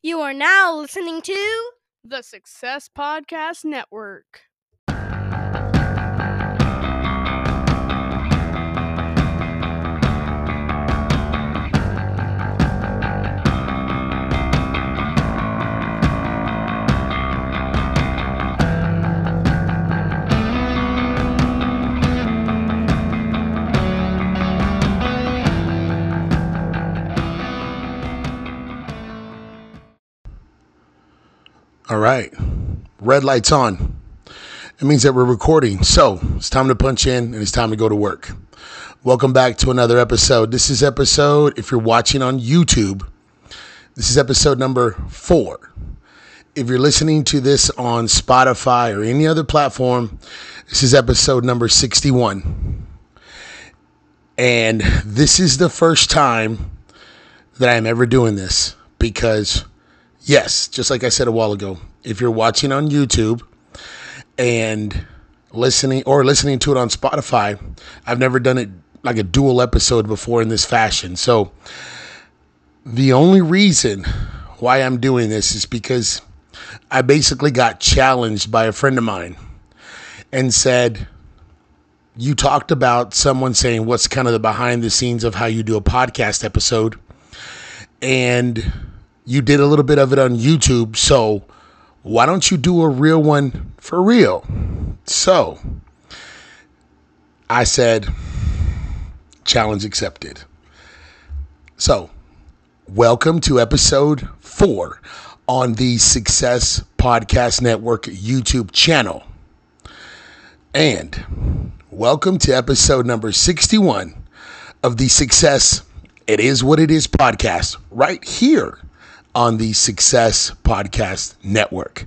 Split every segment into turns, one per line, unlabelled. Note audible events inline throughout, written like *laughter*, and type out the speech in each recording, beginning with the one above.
You are now listening to
The Success Podcast Network.
All right. Red light's on. It means that we're recording. So it's time to punch in and it's time to go to work. Welcome back to another episode. This is episode, if you're watching on YouTube, this is episode number four. If you're listening to this on Spotify or any other platform, this is episode number 61. And this is the first time that I'm ever doing this because Yes, just like I said a while ago, if you're watching on YouTube and listening or listening to it on Spotify, I've never done it like a dual episode before in this fashion. So the only reason why I'm doing this is because I basically got challenged by a friend of mine and said, You talked about someone saying what's kind of the behind the scenes of how you do a podcast episode. And you did a little bit of it on YouTube, so why don't you do a real one for real? So I said, challenge accepted. So, welcome to episode four on the Success Podcast Network YouTube channel. And welcome to episode number 61 of the Success It Is What It Is podcast right here on the Success Podcast Network.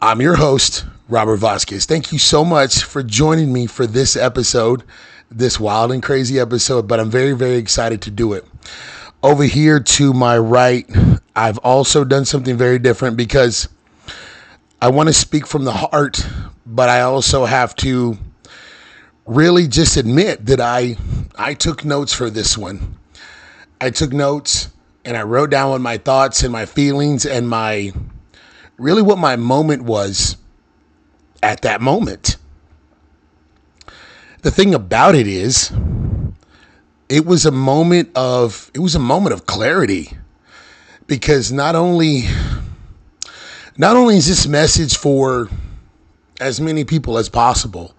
I'm your host, Robert Vasquez. Thank you so much for joining me for this episode, this wild and crazy episode, but I'm very, very excited to do it. Over here to my right, I've also done something very different because I want to speak from the heart, but I also have to really just admit that I I took notes for this one. I took notes and I wrote down what my thoughts and my feelings and my really what my moment was at that moment. The thing about it is it was a moment of it was a moment of clarity because not only not only is this message for as many people as possible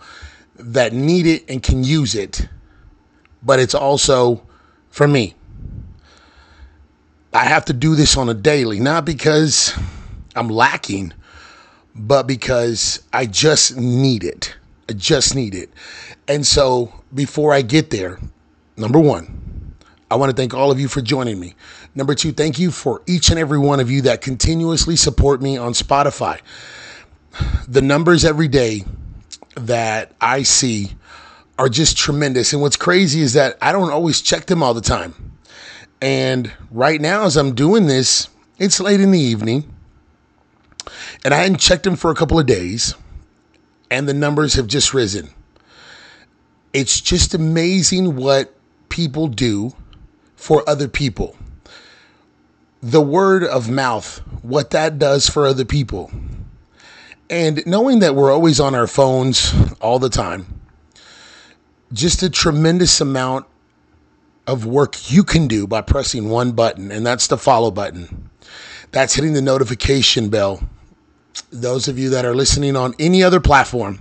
that need it and can use it, but it's also for me. I have to do this on a daily, not because I'm lacking, but because I just need it. I just need it. And so before I get there, number one, I want to thank all of you for joining me. Number two, thank you for each and every one of you that continuously support me on Spotify. The numbers every day that I see are just tremendous. And what's crazy is that I don't always check them all the time. And right now, as I'm doing this, it's late in the evening. And I hadn't checked them for a couple of days. And the numbers have just risen. It's just amazing what people do for other people. The word of mouth, what that does for other people. And knowing that we're always on our phones all the time, just a tremendous amount of work you can do by pressing one button, and that's the follow button. That's hitting the notification bell. Those of you that are listening on any other platform,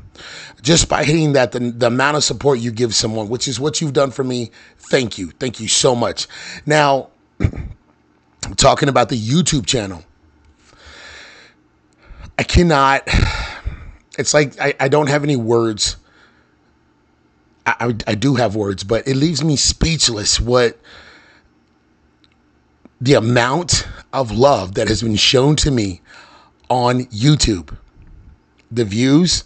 just by hitting that, the, the amount of support you give someone, which is what you've done for me, thank you. Thank you so much. Now, I'm *clears throat* talking about the YouTube channel, I cannot, *sighs* it's like I, I don't have any words I, I do have words, but it leaves me speechless what the amount of love that has been shown to me on YouTube. The views,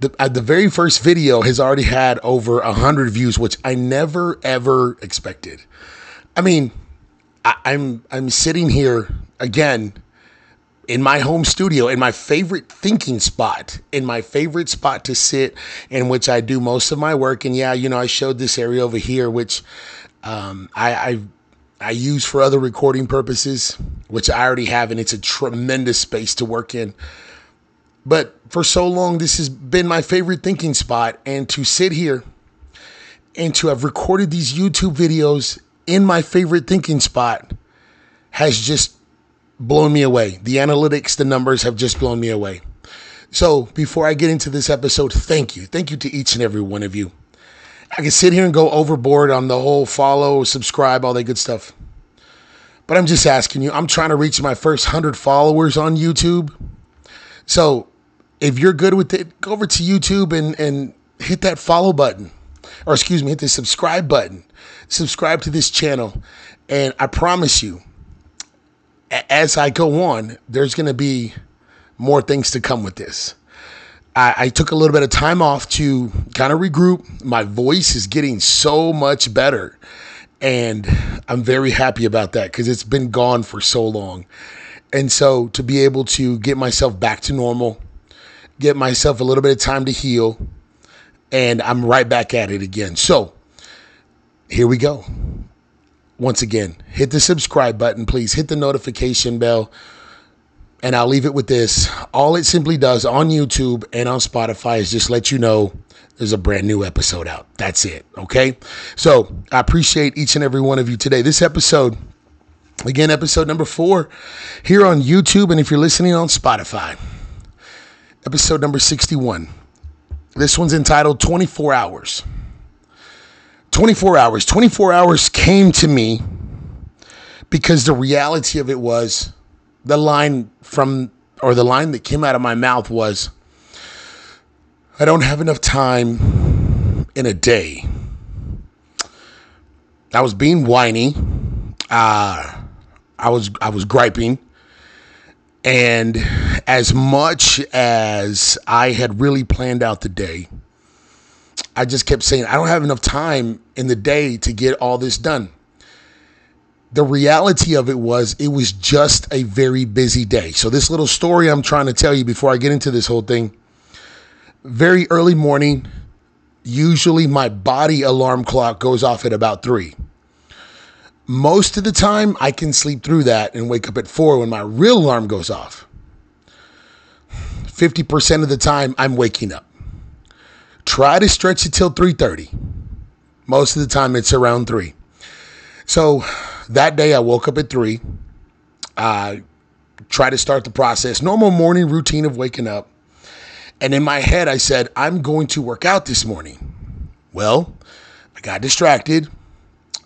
the, uh, the very first video has already had over a hundred views, which I never ever expected. I mean, I, I'm I'm sitting here again in my home studio, in my favorite thinking spot, in my favorite spot to sit, in which I do most of my work. And yeah, you know, I showed this area over here, which um, I, I I use for other recording purposes, which I already have, and it's a tremendous space to work in. But for so long, this has been my favorite thinking spot. And to sit here and to have recorded these YouTube videos in my favorite thinking spot has just blown me away. The analytics, the numbers have just blown me away. So before I get into this episode, thank you. Thank you to each and every one of you. I can sit here and go overboard on the whole follow, subscribe, all that good stuff. But I'm just asking you, I'm trying to reach my first 100 followers on YouTube. So if you're good with it, go over to YouTube and, and hit that follow button. Or excuse me, hit the subscribe button. Subscribe to this channel. And I promise you, as I go on, there's going to be more things to come with this. I, I, took a little bit of time off to kind of regroup. My voice is getting so much better. And I'm very happy about that because it's been gone for so long. And so to be able to get myself back to normal, get myself a little bit of time to heal, and I'm right back at it again. So here we go. Once again, hit the subscribe button, please. Hit the notification bell. And I'll leave it with this. All it simply does on YouTube and on Spotify is just let you know there's a brand new episode out. That's it. Okay. So I appreciate each and every one of you today. This episode, again, episode number four here on YouTube. And if you're listening on Spotify, episode number 61. This one's entitled 24 Hours. 24 hours. 24 hours came to me because the reality of it was the line from, or the line that came out of my mouth was, I don't have enough time in a day. I was being whiny. Uh, I was I was griping. And as much as I had really planned out the day, I just kept saying, I don't have enough time in the day to get all this done. The reality of it was, it was just a very busy day. So, this little story I'm trying to tell you before I get into this whole thing very early morning, usually my body alarm clock goes off at about three. Most of the time, I can sleep through that and wake up at four when my real alarm goes off. 50% of the time, I'm waking up. Try to stretch it till 3:30. Most of the time, it's around three. So that day, I woke up at three. I try to start the process, normal morning routine of waking up. And in my head, I said, I'm going to work out this morning. Well, I got distracted.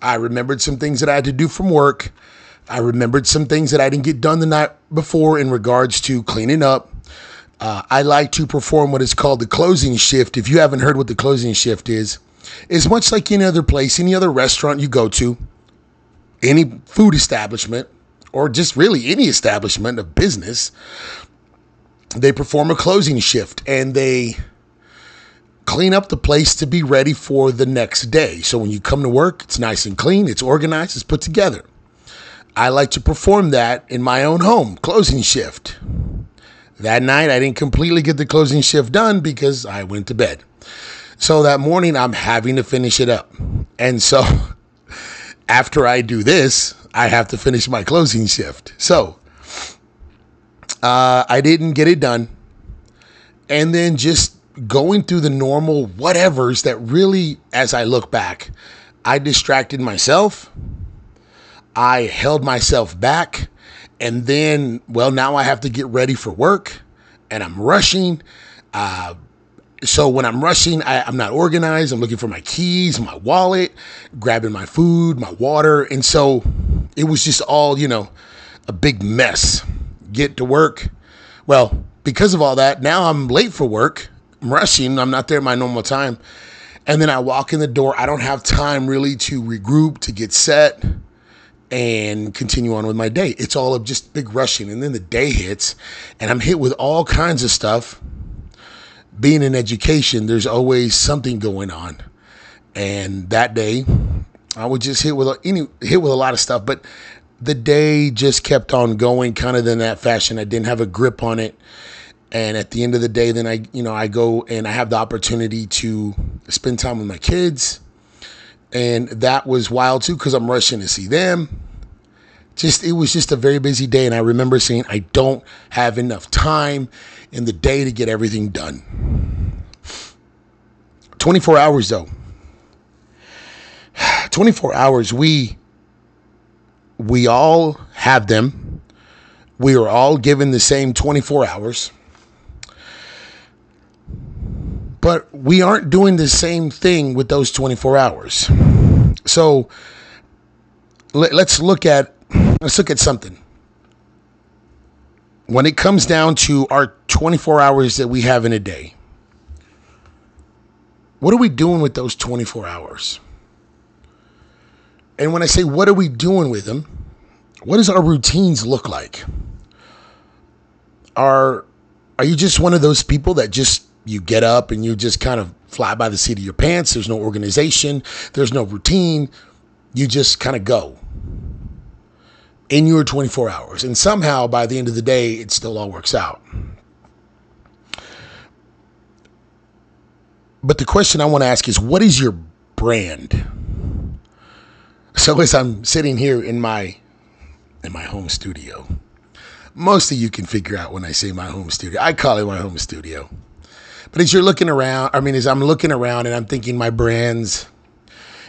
I remembered some things that I had to do from work. I remembered some things that I didn't get done the night before in regards to cleaning up. Uh, I like to perform what is called the closing shift. If you haven't heard what the closing shift is, it's much like any other place, any other restaurant you go to, any food establishment, or just really any establishment of business. They perform a closing shift and they clean up the place to be ready for the next day. So when you come to work, it's nice and clean, it's organized, it's put together. I like to perform that in my own home, closing shift. That night, I didn't completely get the closing shift done because I went to bed. So that morning, I'm having to finish it up. And so *laughs* after I do this, I have to finish my closing shift. So uh, I didn't get it done. And then just going through the normal whatevers that really, as I look back, I distracted myself. I held myself back. And then, well, now I have to get ready for work and I'm rushing. Uh, so when I'm rushing, I, am not organized. I'm looking for my keys, my wallet, grabbing my food, my water. And so it was just all, you know, a big mess. Get to work. Well, because of all that, now I'm late for work I'm rushing. I'm not there my normal time. And then I walk in the door. I don't have time really to regroup, to get set, and continue on with my day. It's all of just big rushing. And then the day hits, and I'm hit with all kinds of stuff. Being in education, there's always something going on. And that day, I would just hit with any hit with a lot of stuff. But the day just kept on going, kind of in that fashion. I didn't have a grip on it and at the end of the day then i you know i go and i have the opportunity to spend time with my kids And that was wild too because I'm rushing to see them. Just it was just a very busy day, and I remember saying I don't have enough time in the day to get everything done. 24 hours though. *sighs* 24 hours we we all have them. We are all given the same 24 hours. But we aren't doing the same thing with those 24 hours. So let, us look at let's look at something. When it comes down to our 24 hours that we have in a day, what are we doing with those 24 hours? And when I say what are we doing with them, what does our routines look like? Are are you just one of those people that just you get up and you just kind of fly by the seat of your pants? There's no organization, there's no routine. You just kind of go in your 24 hours. And somehow by the end of the day, it still all works out. But the question I want to ask is what is your brand? So as I'm sitting here in my in my home studio, most of you can figure out when I say my home studio. I call it my home studio. But as you're looking around, I mean, as I'm looking around and I'm thinking my brands,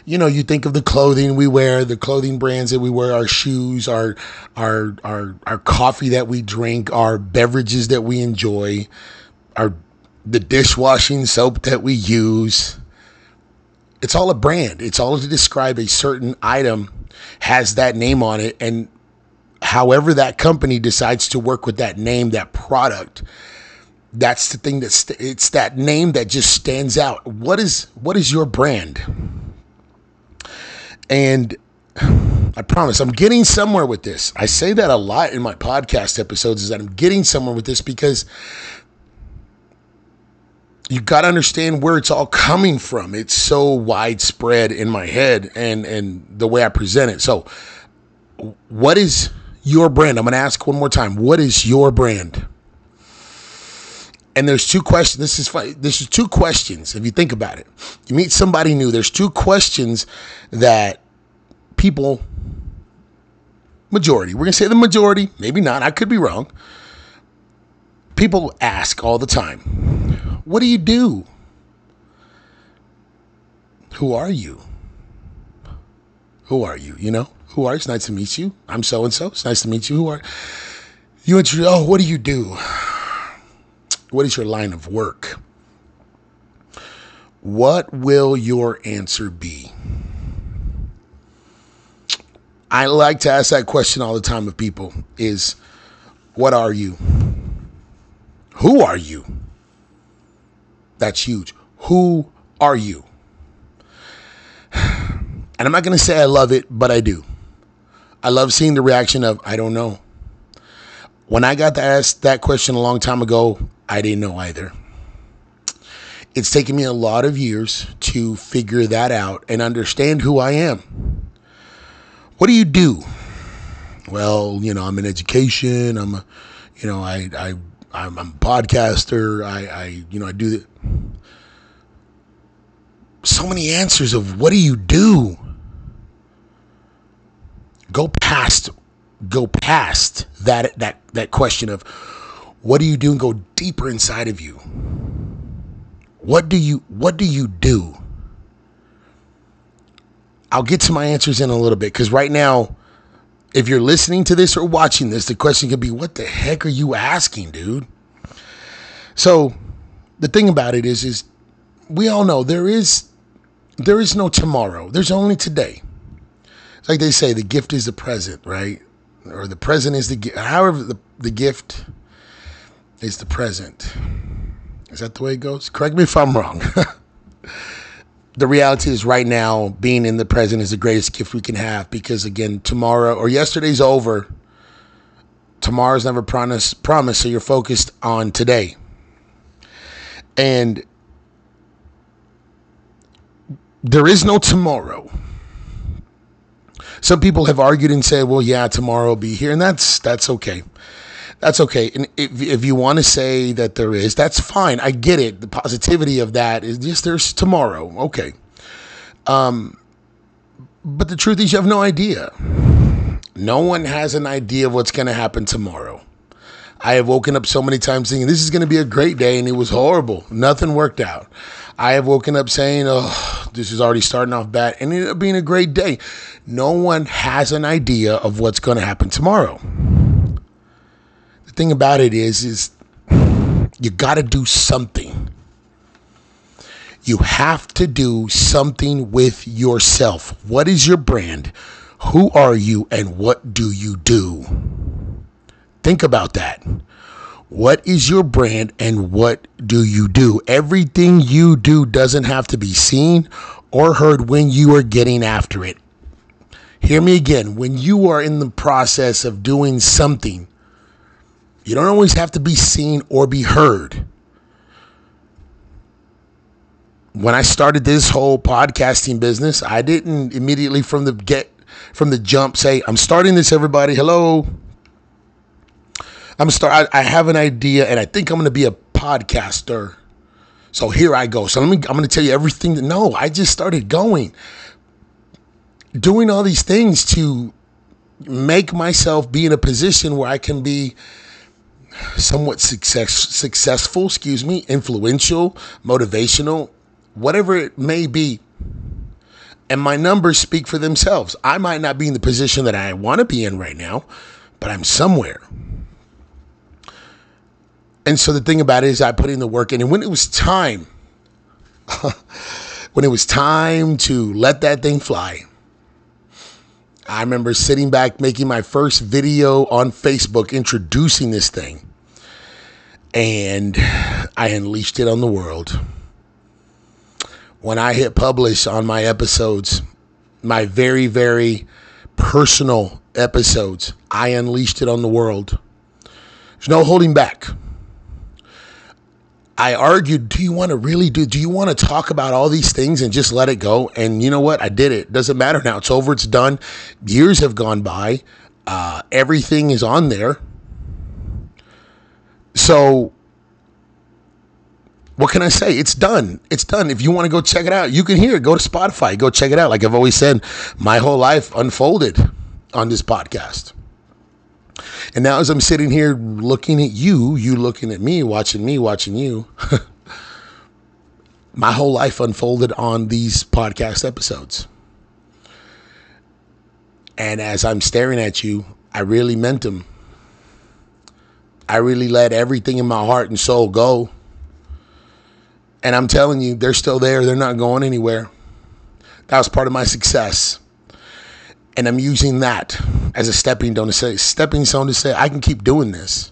you know, you think of the clothing we wear, the clothing brands that we wear, our shoes, our our our our coffee that we drink, our beverages that we enjoy, our the dishwashing soap that we use. It's all a brand. It's all to describe a certain item has that name on it and however that company decides to work with that name, that product, that's the thing that's it's that name that just stands out. What is what is your brand? And I promise I'm getting somewhere with this. I say that a lot in my podcast episodes is that I'm getting somewhere with this because you got to understand where it's all coming from. It's so widespread in my head and and the way I present it. So what is your brand? I'm going to ask one more time. What is your brand? And there's two questions. This is funny. This is two questions. If you think about it, you meet somebody new. There's two questions that people, majority, we're gonna say the majority, maybe not. I could be wrong. People ask all the time, "What do you do? Who are you? Who are you? You know, who are you? It's nice to meet you. I'm so and so. It's nice to meet you. Who are you? Introduce. Oh, what do you do? What is your line of work? What will your answer be? I like to ask that question all the time of people is what are you? Who are you? That's huge. Who are you? *sighs* And I'm not going to say I love it, but I do. I love seeing the reaction of I don't know. When I got to ask that question a long time ago, I didn't know either. It's taken me a lot of years to figure that out and understand who I am. What do you do? Well, you know, I'm in education. I'm, a, you know, I, I, I'm, a podcaster. I, I, you know, I do the, so many answers of what do you do? Go past, go past that that that question of what do you do and go deeper inside of you. What do you what do you do? I'll get to my answers in a little bit because right now, if you're listening to this or watching this, the question could be, what the heck are you asking, dude? So the thing about it is, is we all know there is there is no tomorrow. There's only today. It's like they say, the gift is the present, right? Or the present is the gift. However, the, the gift is the present. Is that the way it goes? Correct me if I'm wrong. *laughs* the reality is right now being in the present is the greatest gift we can have because again tomorrow or yesterday's over tomorrow's never promised promised so you're focused on today and there is no tomorrow some people have argued and said well yeah tomorrow will be here and that's that's okay that's okay. And if, if you want to say that there is, that's fine. I get it. The positivity of that is just there's tomorrow. Okay. Um, But the truth is, you have no idea. No one has an idea of what's going to happen tomorrow. I have woken up so many times thinking this is going to be a great day, and it was horrible. Nothing worked out. I have woken up saying, oh, this is already starting off bad, and it ended up being a great day. No one has an idea of what's going to happen tomorrow. The thing about it is, is you got to do something. You have to do something with yourself. What is your brand? Who are you and what do you do? Think about that. What is your brand and what do you do? Everything you do doesn't have to be seen or heard when you are getting after it. Hear me again. When you are in the process of doing something, you don't always have to be seen or be heard. When I started this whole podcasting business, I didn't immediately from the get from the jump say, I'm starting this, everybody. Hello. I'm start. I, I have an idea, and I think I'm going to be a podcaster. So here I go. So let me. I'm going to tell you everything. That, no, I just started going, doing all these things to make myself be in a position where I can be somewhat success, successful. Excuse me, influential, motivational, whatever it may be and my numbers speak for themselves. I might not be in the position that I want to be in right now, but I'm somewhere. And so the thing about it is, I put in the work in, and when it was time, *laughs* when it was time to let that thing fly, I remember sitting back making my first video on Facebook introducing this thing, and I unleashed it on the world when I hit publish on my episodes, my very, very personal episodes, I unleashed it on the world. There's no holding back. I argued, do you want to really do, do you want to talk about all these things and just let it go? And you know what? I did it. Doesn't matter now. It's over. It's done. Years have gone by. Uh, everything is on there. So what can I say? It's done. It's done. If you want to go check it out, you can hear it. Go to Spotify. Go check it out. Like I've always said, my whole life unfolded on this podcast. And now, as I'm sitting here looking at you, you looking at me, watching me, watching you, *laughs* my whole life unfolded on these podcast episodes. And as I'm staring at you, I really meant them. I really let everything in my heart and soul go and I'm telling you, they're still there. They're not going anywhere. That was part of my success. And I'm using that as a stepping stone to say, stepping stone to say, I can keep doing this.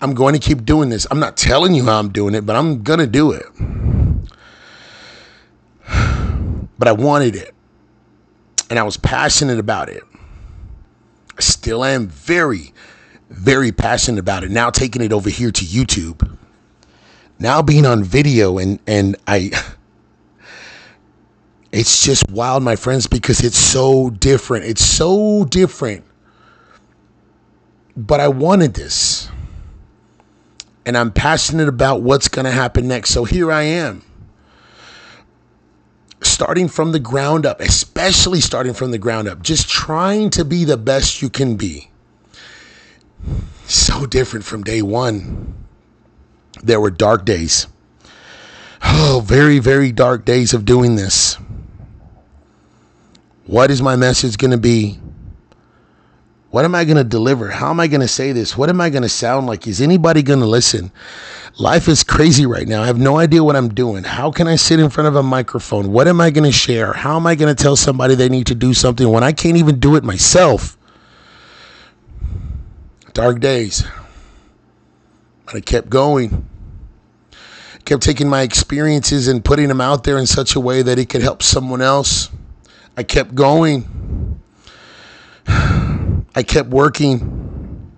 I'm going to keep doing this. I'm not telling you how I'm doing it, but I'm going to do it. *sighs* But I wanted it. And I was passionate about it. I still am very, very passionate about it. Now taking it over here to YouTube now being on video and and I *laughs* it's just wild my friends because it's so different. It's so different. But I wanted this. And I'm passionate about what's going to happen next. So here I am. Starting from the ground up especially starting from the ground up just trying to be the best you can be. So different from day 1 there were dark days. Oh, very, very dark days of doing this. What is my message going to be? What am I going to deliver? How am I going to say this? What am I going to sound like? Is anybody going to listen? Life is crazy right now. I have no idea what I'm doing. How can I sit in front of a microphone? What am I going to share? How am I going to tell somebody they need to do something when I can't even do it myself? Dark days. But I kept going kept taking my experiences and putting them out there in such a way that it could help someone else. I kept going. *sighs* I kept working.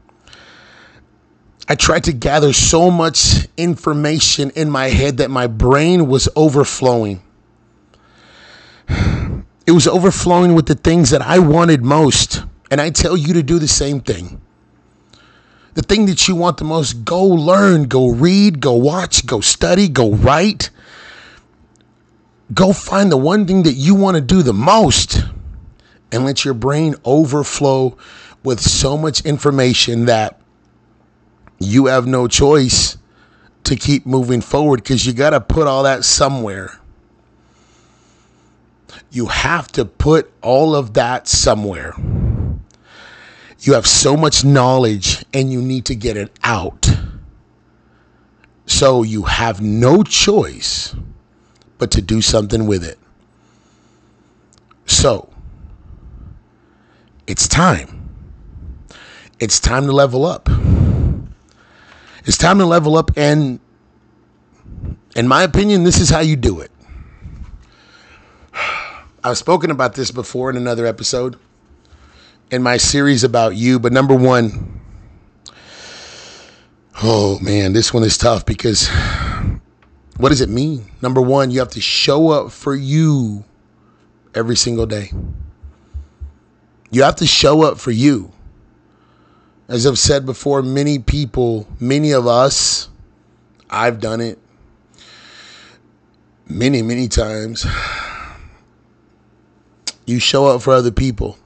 I tried to gather so much information in my head that my brain was overflowing. *sighs* It was overflowing with the things that I wanted most. And I tell you to do the same thing the thing that you want the most, go learn, go read, go watch, go study, go write. Go find the one thing that you want to do the most and let your brain overflow with so much information that you have no choice to keep moving forward because you got to put all that somewhere. You have to put all of that somewhere. You have so much knowledge and you need to get it out. So you have no choice but to do something with it. So it's time. It's time to level up. It's time to level up, and in my opinion, this is how you do it. *sighs* I've spoken about this before in another episode in my series about you, but number one, oh man, this one is tough because what does it mean? Number one, you have to show up for you every single day. You have to show up for you. As I've said before, many people, many of us, I've done it many, many times. You show up for other people.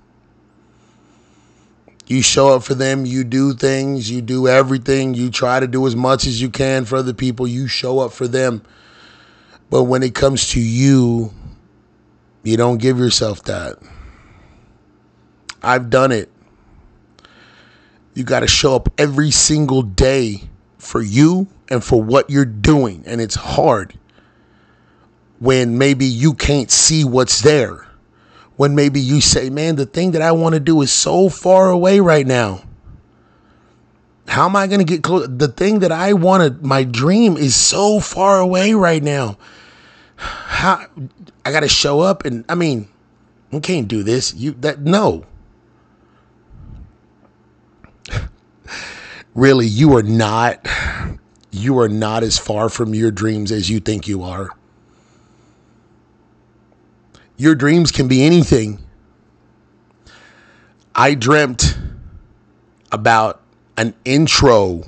You show up for them, you do things, you do everything, you try to do as much as you can for other people, you show up for them. But when it comes to you, you don't give yourself that. I've done it. You got to show up every single day for you and for what you're doing. And it's hard when maybe you can't see what's there when maybe you say, man, the thing that I want to do is so far away right now. How am I going to get close? The thing that I wanted, my dream is so far away right now. How I got to show up and I mean, you can't do this. You that no. *laughs* really, you are not you are not as far from your dreams as you think you are. Your dreams can be anything. I dreamt about an intro.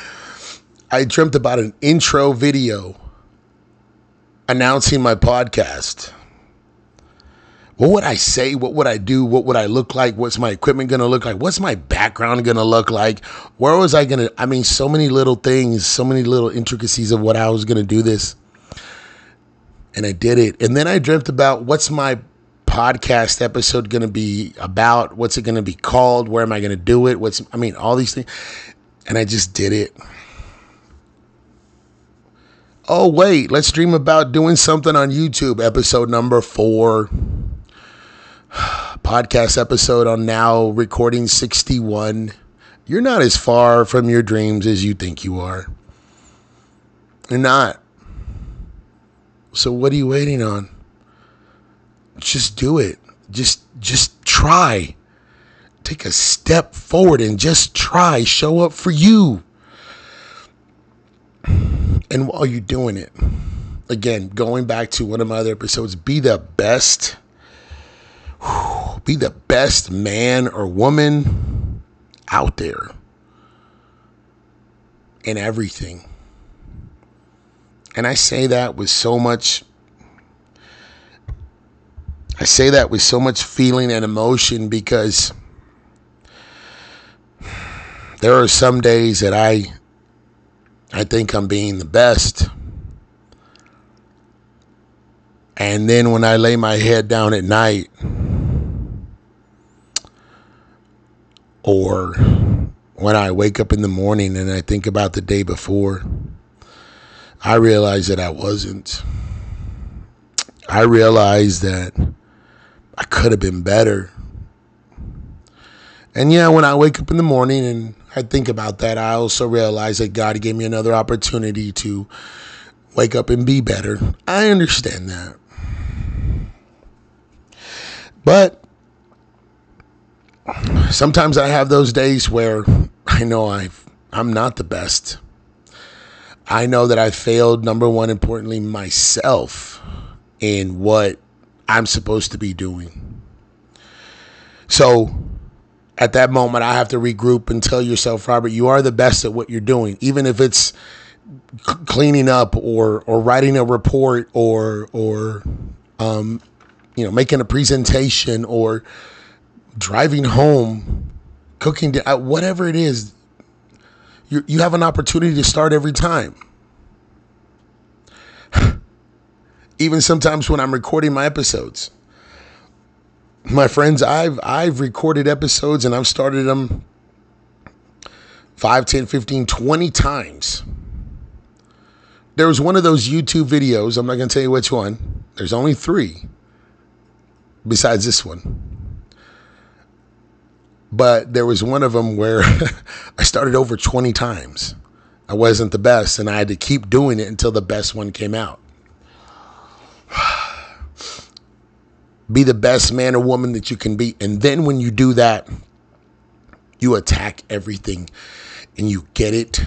*laughs* I dreamt about an intro video announcing my podcast. What would I say? What would I do? What would I look like? What's my equipment going to look like? What's my background going to look like? Where was I going to? I mean, so many little things, so many little intricacies of what I was going to do this and I did it. And then I dreamt about what's my podcast episode going to be about? What's it going to be called? Where am I going to do it? What's, I mean, all these things. And I just did it. Oh, wait, let's dream about doing something on YouTube, episode number four. *sighs* Podcast episode on now recording 61. You're not as far from your dreams as you think you are. You're not. So what are you waiting on? Just do it. Just just try. Take a step forward and just try. Show up for you. And while you're doing it, again, going back to one of my other episodes, be the best. *sighs* Be the best man or woman out there in everything. And I say that with so much I say that with so much feeling and emotion because there are some days that I I think I'm being the best. And then when I lay my head down at night or when I wake up in the morning and I think about the day before, I realized that I wasn't. I realized that I could have been better. And yeah, when I wake up in the morning and I think about that, I also realize that God gave me another opportunity to wake up and be better. I understand that. But sometimes I have those days where I know I I'm not the best. I know that I failed, number one, importantly, myself in what I'm supposed to be doing. So at that moment, I have to regroup and tell yourself, Robert, you are the best at what you're doing, even if it's cleaning up or or writing a report or or um, you know making a presentation or driving home, cooking, uh, whatever it is, you you have an opportunity to start every time. *sighs* Even sometimes when I'm recording my episodes, my friends, I've I've recorded episodes and I've started them 5, 10, 15, 20 times. There was one of those YouTube videos, I'm not going to tell you which one. There's only 3 besides this one. But there was one of them where *laughs* I started over 20 times. I wasn't the best and I had to keep doing it until the best one came out. *sighs* be the best man or woman that you can be. And then when you do that, you attack everything and you get it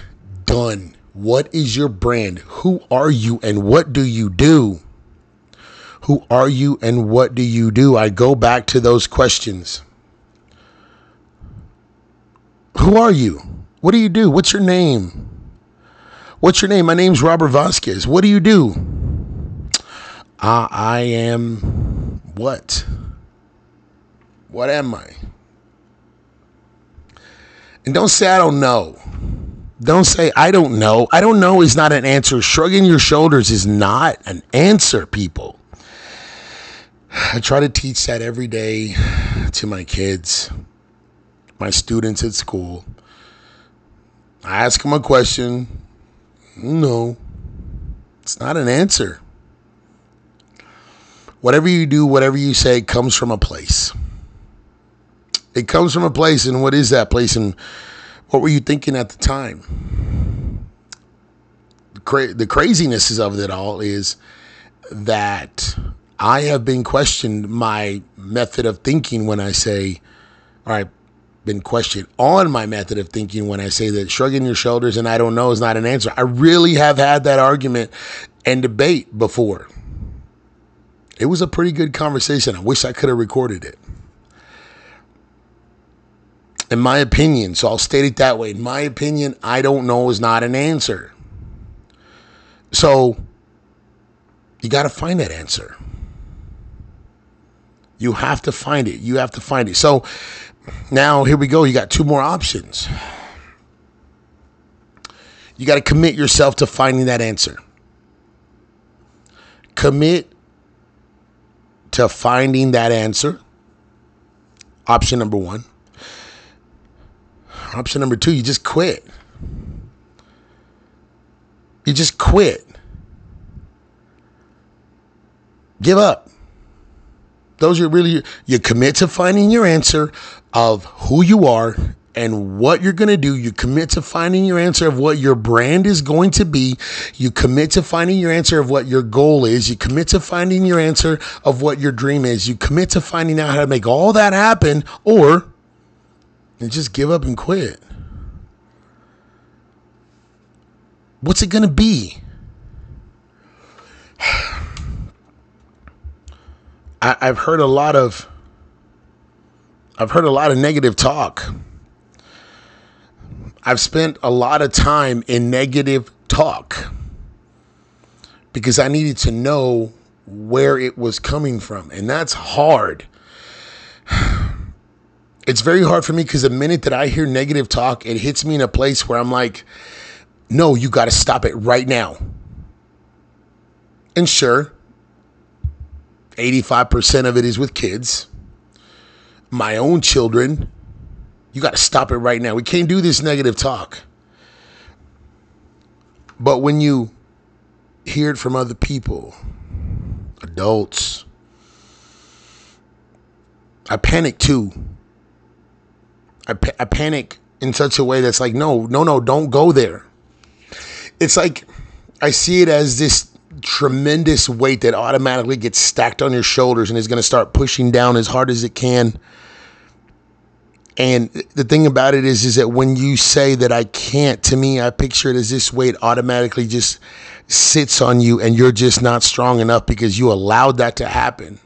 done. What is your brand? Who are you and what do you do? Who are you and what do you do? I go back to those questions. Who are you? What do you do? What's your name? What's your name? My name's Robert Vasquez. What do you do? Uh, I am what? What am I? And don't say I don't know. Don't say I don't know. I don't know is not an answer. Shrugging your shoulders is not an answer, people. I try to teach that every day to my kids, my students at school. I ask them a question. No, it's not an answer. Whatever you do, whatever you say comes from a place. It comes from a place, and what is that place, and what were you thinking at the time? Cra- the craziness of it all is that I have been questioned my method of thinking when I say, all right, been questioned on my method of thinking when I say that shrugging your shoulders and I don't know is not an answer. I really have had that argument and debate before. It was a pretty good conversation. I wish I could have recorded it. In my opinion, so I'll state it that way. In my opinion, I don't know is not an answer. So you got to find that answer. You have to find it. You have to find it. So now here we go. You got two more options. You got to commit yourself to finding that answer. Commit to finding that answer. Option number one. Option number two, you just quit. You just quit. Give up. Those are really, you commit to finding your answer of who you are and what you're going to do. You commit to finding your answer of what your brand is going to be. You commit to finding your answer of what your goal is. You commit to finding your answer of what your dream is. You commit to finding out how to make all that happen or and just give up and quit. What's it going to be? *sighs* I, I've heard a lot of I've heard a lot of negative talk. I've spent a lot of time in negative talk because I needed to know where it was coming from. And that's hard. *sighs* It's very hard for me because the minute that I hear negative talk, it hits me in a place where I'm like, no, you got to stop it right now. And sure, 85% of it is with kids, my own children. You got to stop it right now. We can't do this negative talk. But when you hear it from other people, adults, I panic too. I, pa- I panic in such a way that's like, no, no, no, don't go there. It's like I see it as this tremendous weight that automatically gets stacked on your shoulders and is going to start pushing down as hard as it can. And the thing about it is, is that when you say that I can't, to me, I picture it as this weight automatically just sits on you and you're just not strong enough because you allowed that to happen.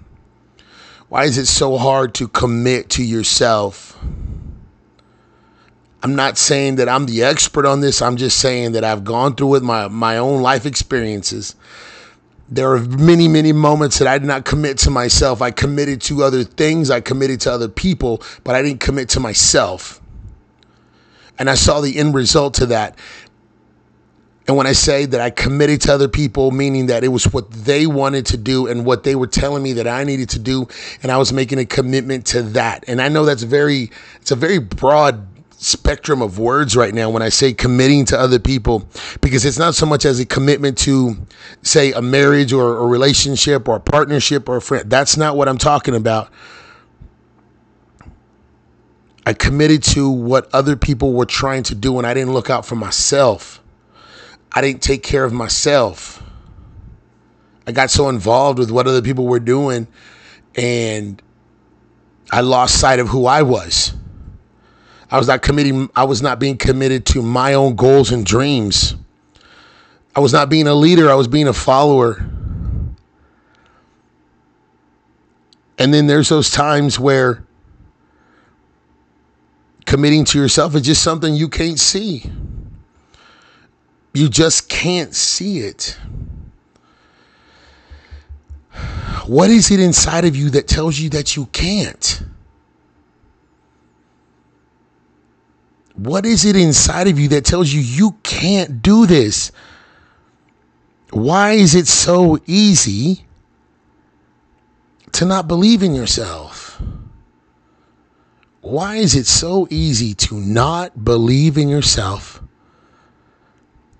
Why is it so hard to commit to yourself I'm not saying that I'm the expert on this. I'm just saying that I've gone through with my my own life experiences. There are many, many moments that I did not commit to myself. I committed to other things, I committed to other people, but I didn't commit to myself. And I saw the end result to that. And when I say that I committed to other people, meaning that it was what they wanted to do and what they were telling me that I needed to do, and I was making a commitment to that. And I know that's very, it's a very broad spectrum of words right now when I say committing to other people, because it's not so much as a commitment to, say, a marriage or a relationship or a partnership or a friend. That's not what I'm talking about. I committed to what other people were trying to do, and I didn't look out for myself. I didn't take care of myself. I got so involved with what other people were doing, and I lost sight of who I was. I was not committing, I was not being committed to my own goals and dreams. I was not being a leader, I was being a follower. And then there's those times where committing to yourself is just something you can't see. You just can't see it. What is it inside of you that tells you that you can't? What is it inside of you that tells you you can't do this? Why is it so easy to not believe in yourself? Why is it so easy to not believe in yourself?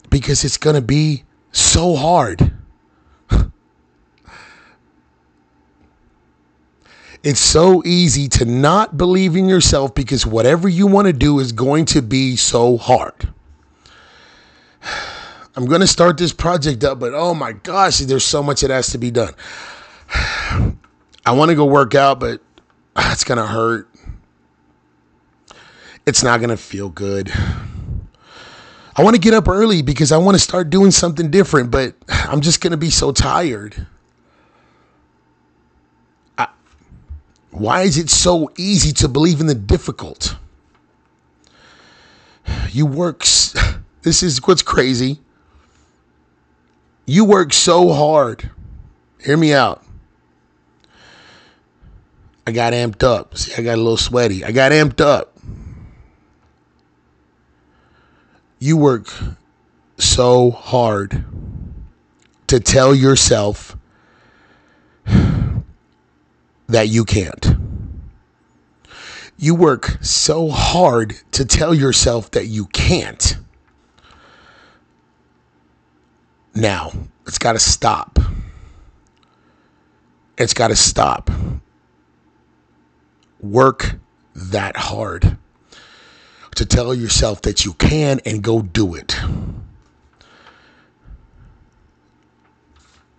Because it's going to be so hard. It's so easy to not believe in yourself because whatever you want to do is going to be so hard. *sighs* I'm going to start this project up, but oh my gosh, there's so much that has to be done. *sighs* I want to go work out, but *sighs* it's going to hurt. It's not going to feel good. I want to get up early because I want to start doing something different, but I'm just going to be so tired. Why is it so easy to believe in the difficult? You work, *laughs* this is what's crazy. You work so hard. Hear me out. I got amped up. See, I got a little sweaty. I got amped up. You work so hard to tell yourself *sighs* *sighs* that you can't. You work so hard to tell yourself that you can't. Now, it's got to stop. It's got to stop. Work that hard to tell yourself that you can and go do it.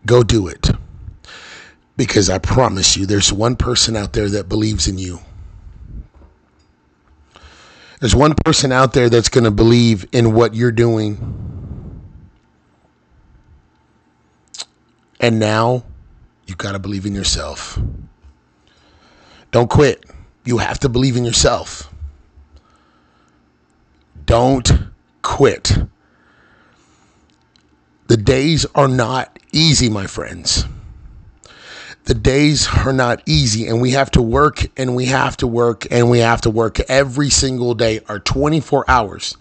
Go do it. Because I promise you, there's one person out there that believes in you. There's one person out there that's going to believe in what you're doing. And now you've got to believe in yourself. Don't quit. You have to believe in yourself. Don't quit. The days are not easy, my friends the days are not easy and we have to work and we have to work and we have to work every single day. Our 24 hours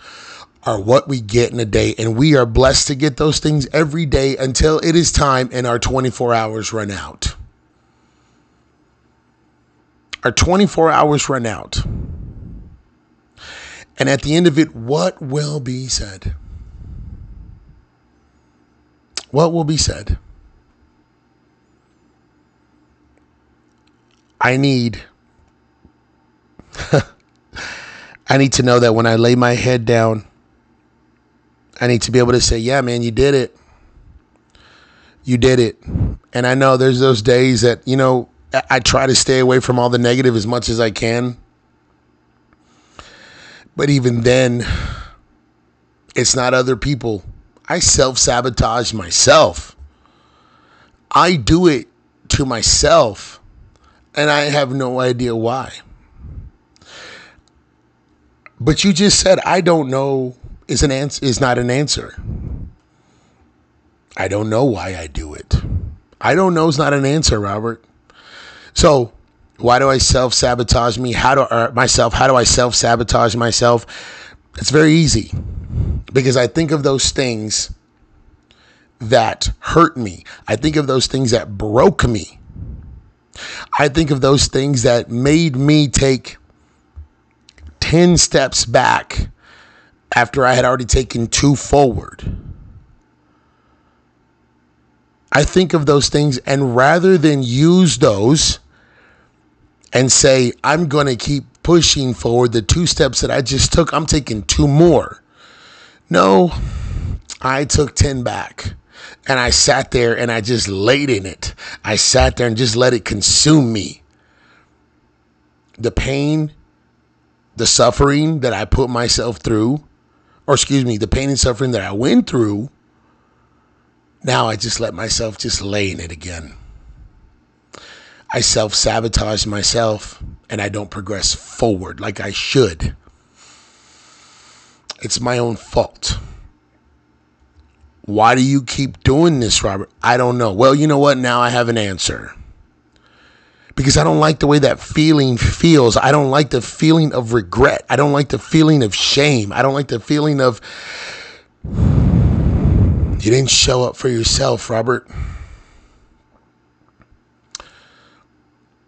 are what we get in a day. And we are blessed to get those things every day until it is time and our 24 hours run out. Our 24 hours run out. And at the end of it, what will be said? What will be said? I need *laughs* I need to know that when I lay my head down, I need to be able to say, "Yeah, man, you did it. You did it." And I know there's those days that, you know, I try to stay away from all the negative as much as I can. But even then, it's not other people. I self sabotage myself. I do it to myself and I have no idea why. But you just said I don't know is an answer is not an answer. I don't know why I do it. I don't know is not an answer, Robert. So why do I self sabotage me? How do uh, myself? How do I self sabotage myself? It's very easy because I think of those things that hurt me. I think of those things that broke me. I think of those things that made me take 10 steps back after I had already taken two forward. I think of those things, and rather than use those and say, I'm going to keep pushing forward the two steps that I just took, I'm taking two more. No, I took 10 back and I sat there and I just laid in it. I sat there and just let it consume me. The pain, the suffering that I put myself through, or excuse me, the pain and suffering that I went through, now I just let myself just lay in it again. I self sabotage myself and I don't progress forward like I should. It's my own fault. Why do you keep doing this, Robert? I don't know. Well, you know what? Now I have an answer. Because I don't like the way that feeling feels. I don't like the feeling of regret. I don't like the feeling of shame. I don't like the feeling of you didn't show up for yourself, Robert.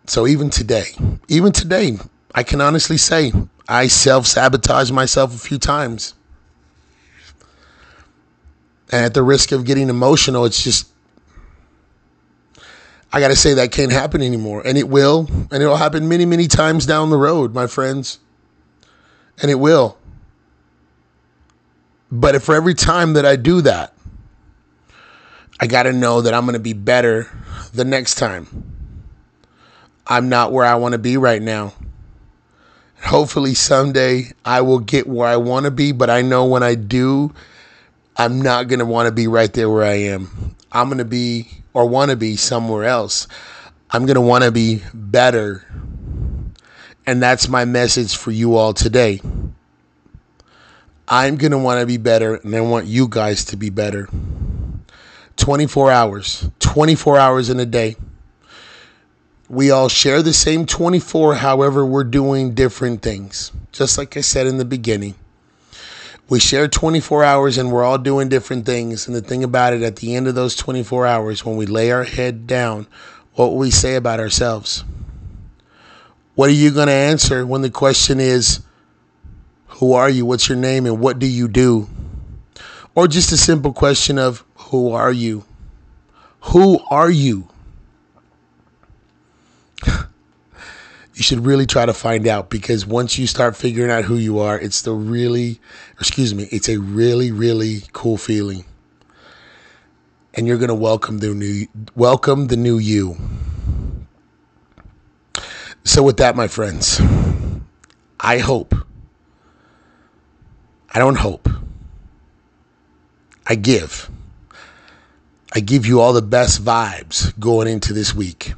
So even today, even today, I can honestly say I self sabotage myself a few times. And at the risk of getting emotional, it's just, I got to say that can't happen anymore. And it will. And it'll happen many, many times down the road, my friends. And it will. But for every time that I do that, I got to know that I'm going to be better the next time. I'm not where I want to be right now. Hopefully, someday I will get where I want to be, but I know when I do, I'm not going to want to be right there where I am. I'm going to be or want to be somewhere else. I'm going to want to be better. And that's my message for you all today. I'm going to want to be better, and I want you guys to be better. 24 hours, 24 hours in a day. We all share the same 24, however, we're doing different things. Just like I said in the beginning, we share 24 hours and we're all doing different things. And the thing about it, at the end of those 24 hours, when we lay our head down, what will we say about ourselves? What are you going to answer when the question is, Who are you? What's your name? And what do you do? Or just a simple question of, Who are you? Who are you? *laughs* you should really try to find out because once you start figuring out who you are, it's the really, excuse me, it's a really, really cool feeling. And you're going to welcome the new, welcome the new you. So with that, my friends, I hope, I don't hope, I give. I give you all the best vibes going into this week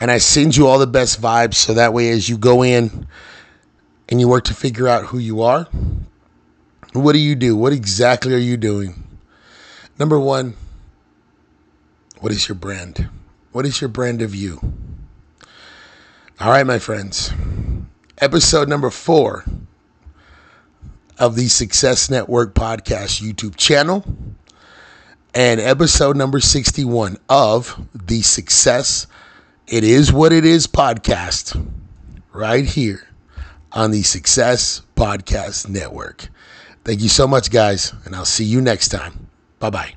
and I send you all the best vibes so that way as you go in and you work to figure out who you are, what do you do? What exactly are you doing? Number one, what is your brand? What is your brand of you? All right, my friends. Episode number four of the Success Network Podcast YouTube channel and episode number 61 of the Success it Is What It Is podcast right here on the Success Podcast Network. Thank you so much, guys, and I'll see you next time. Bye bye.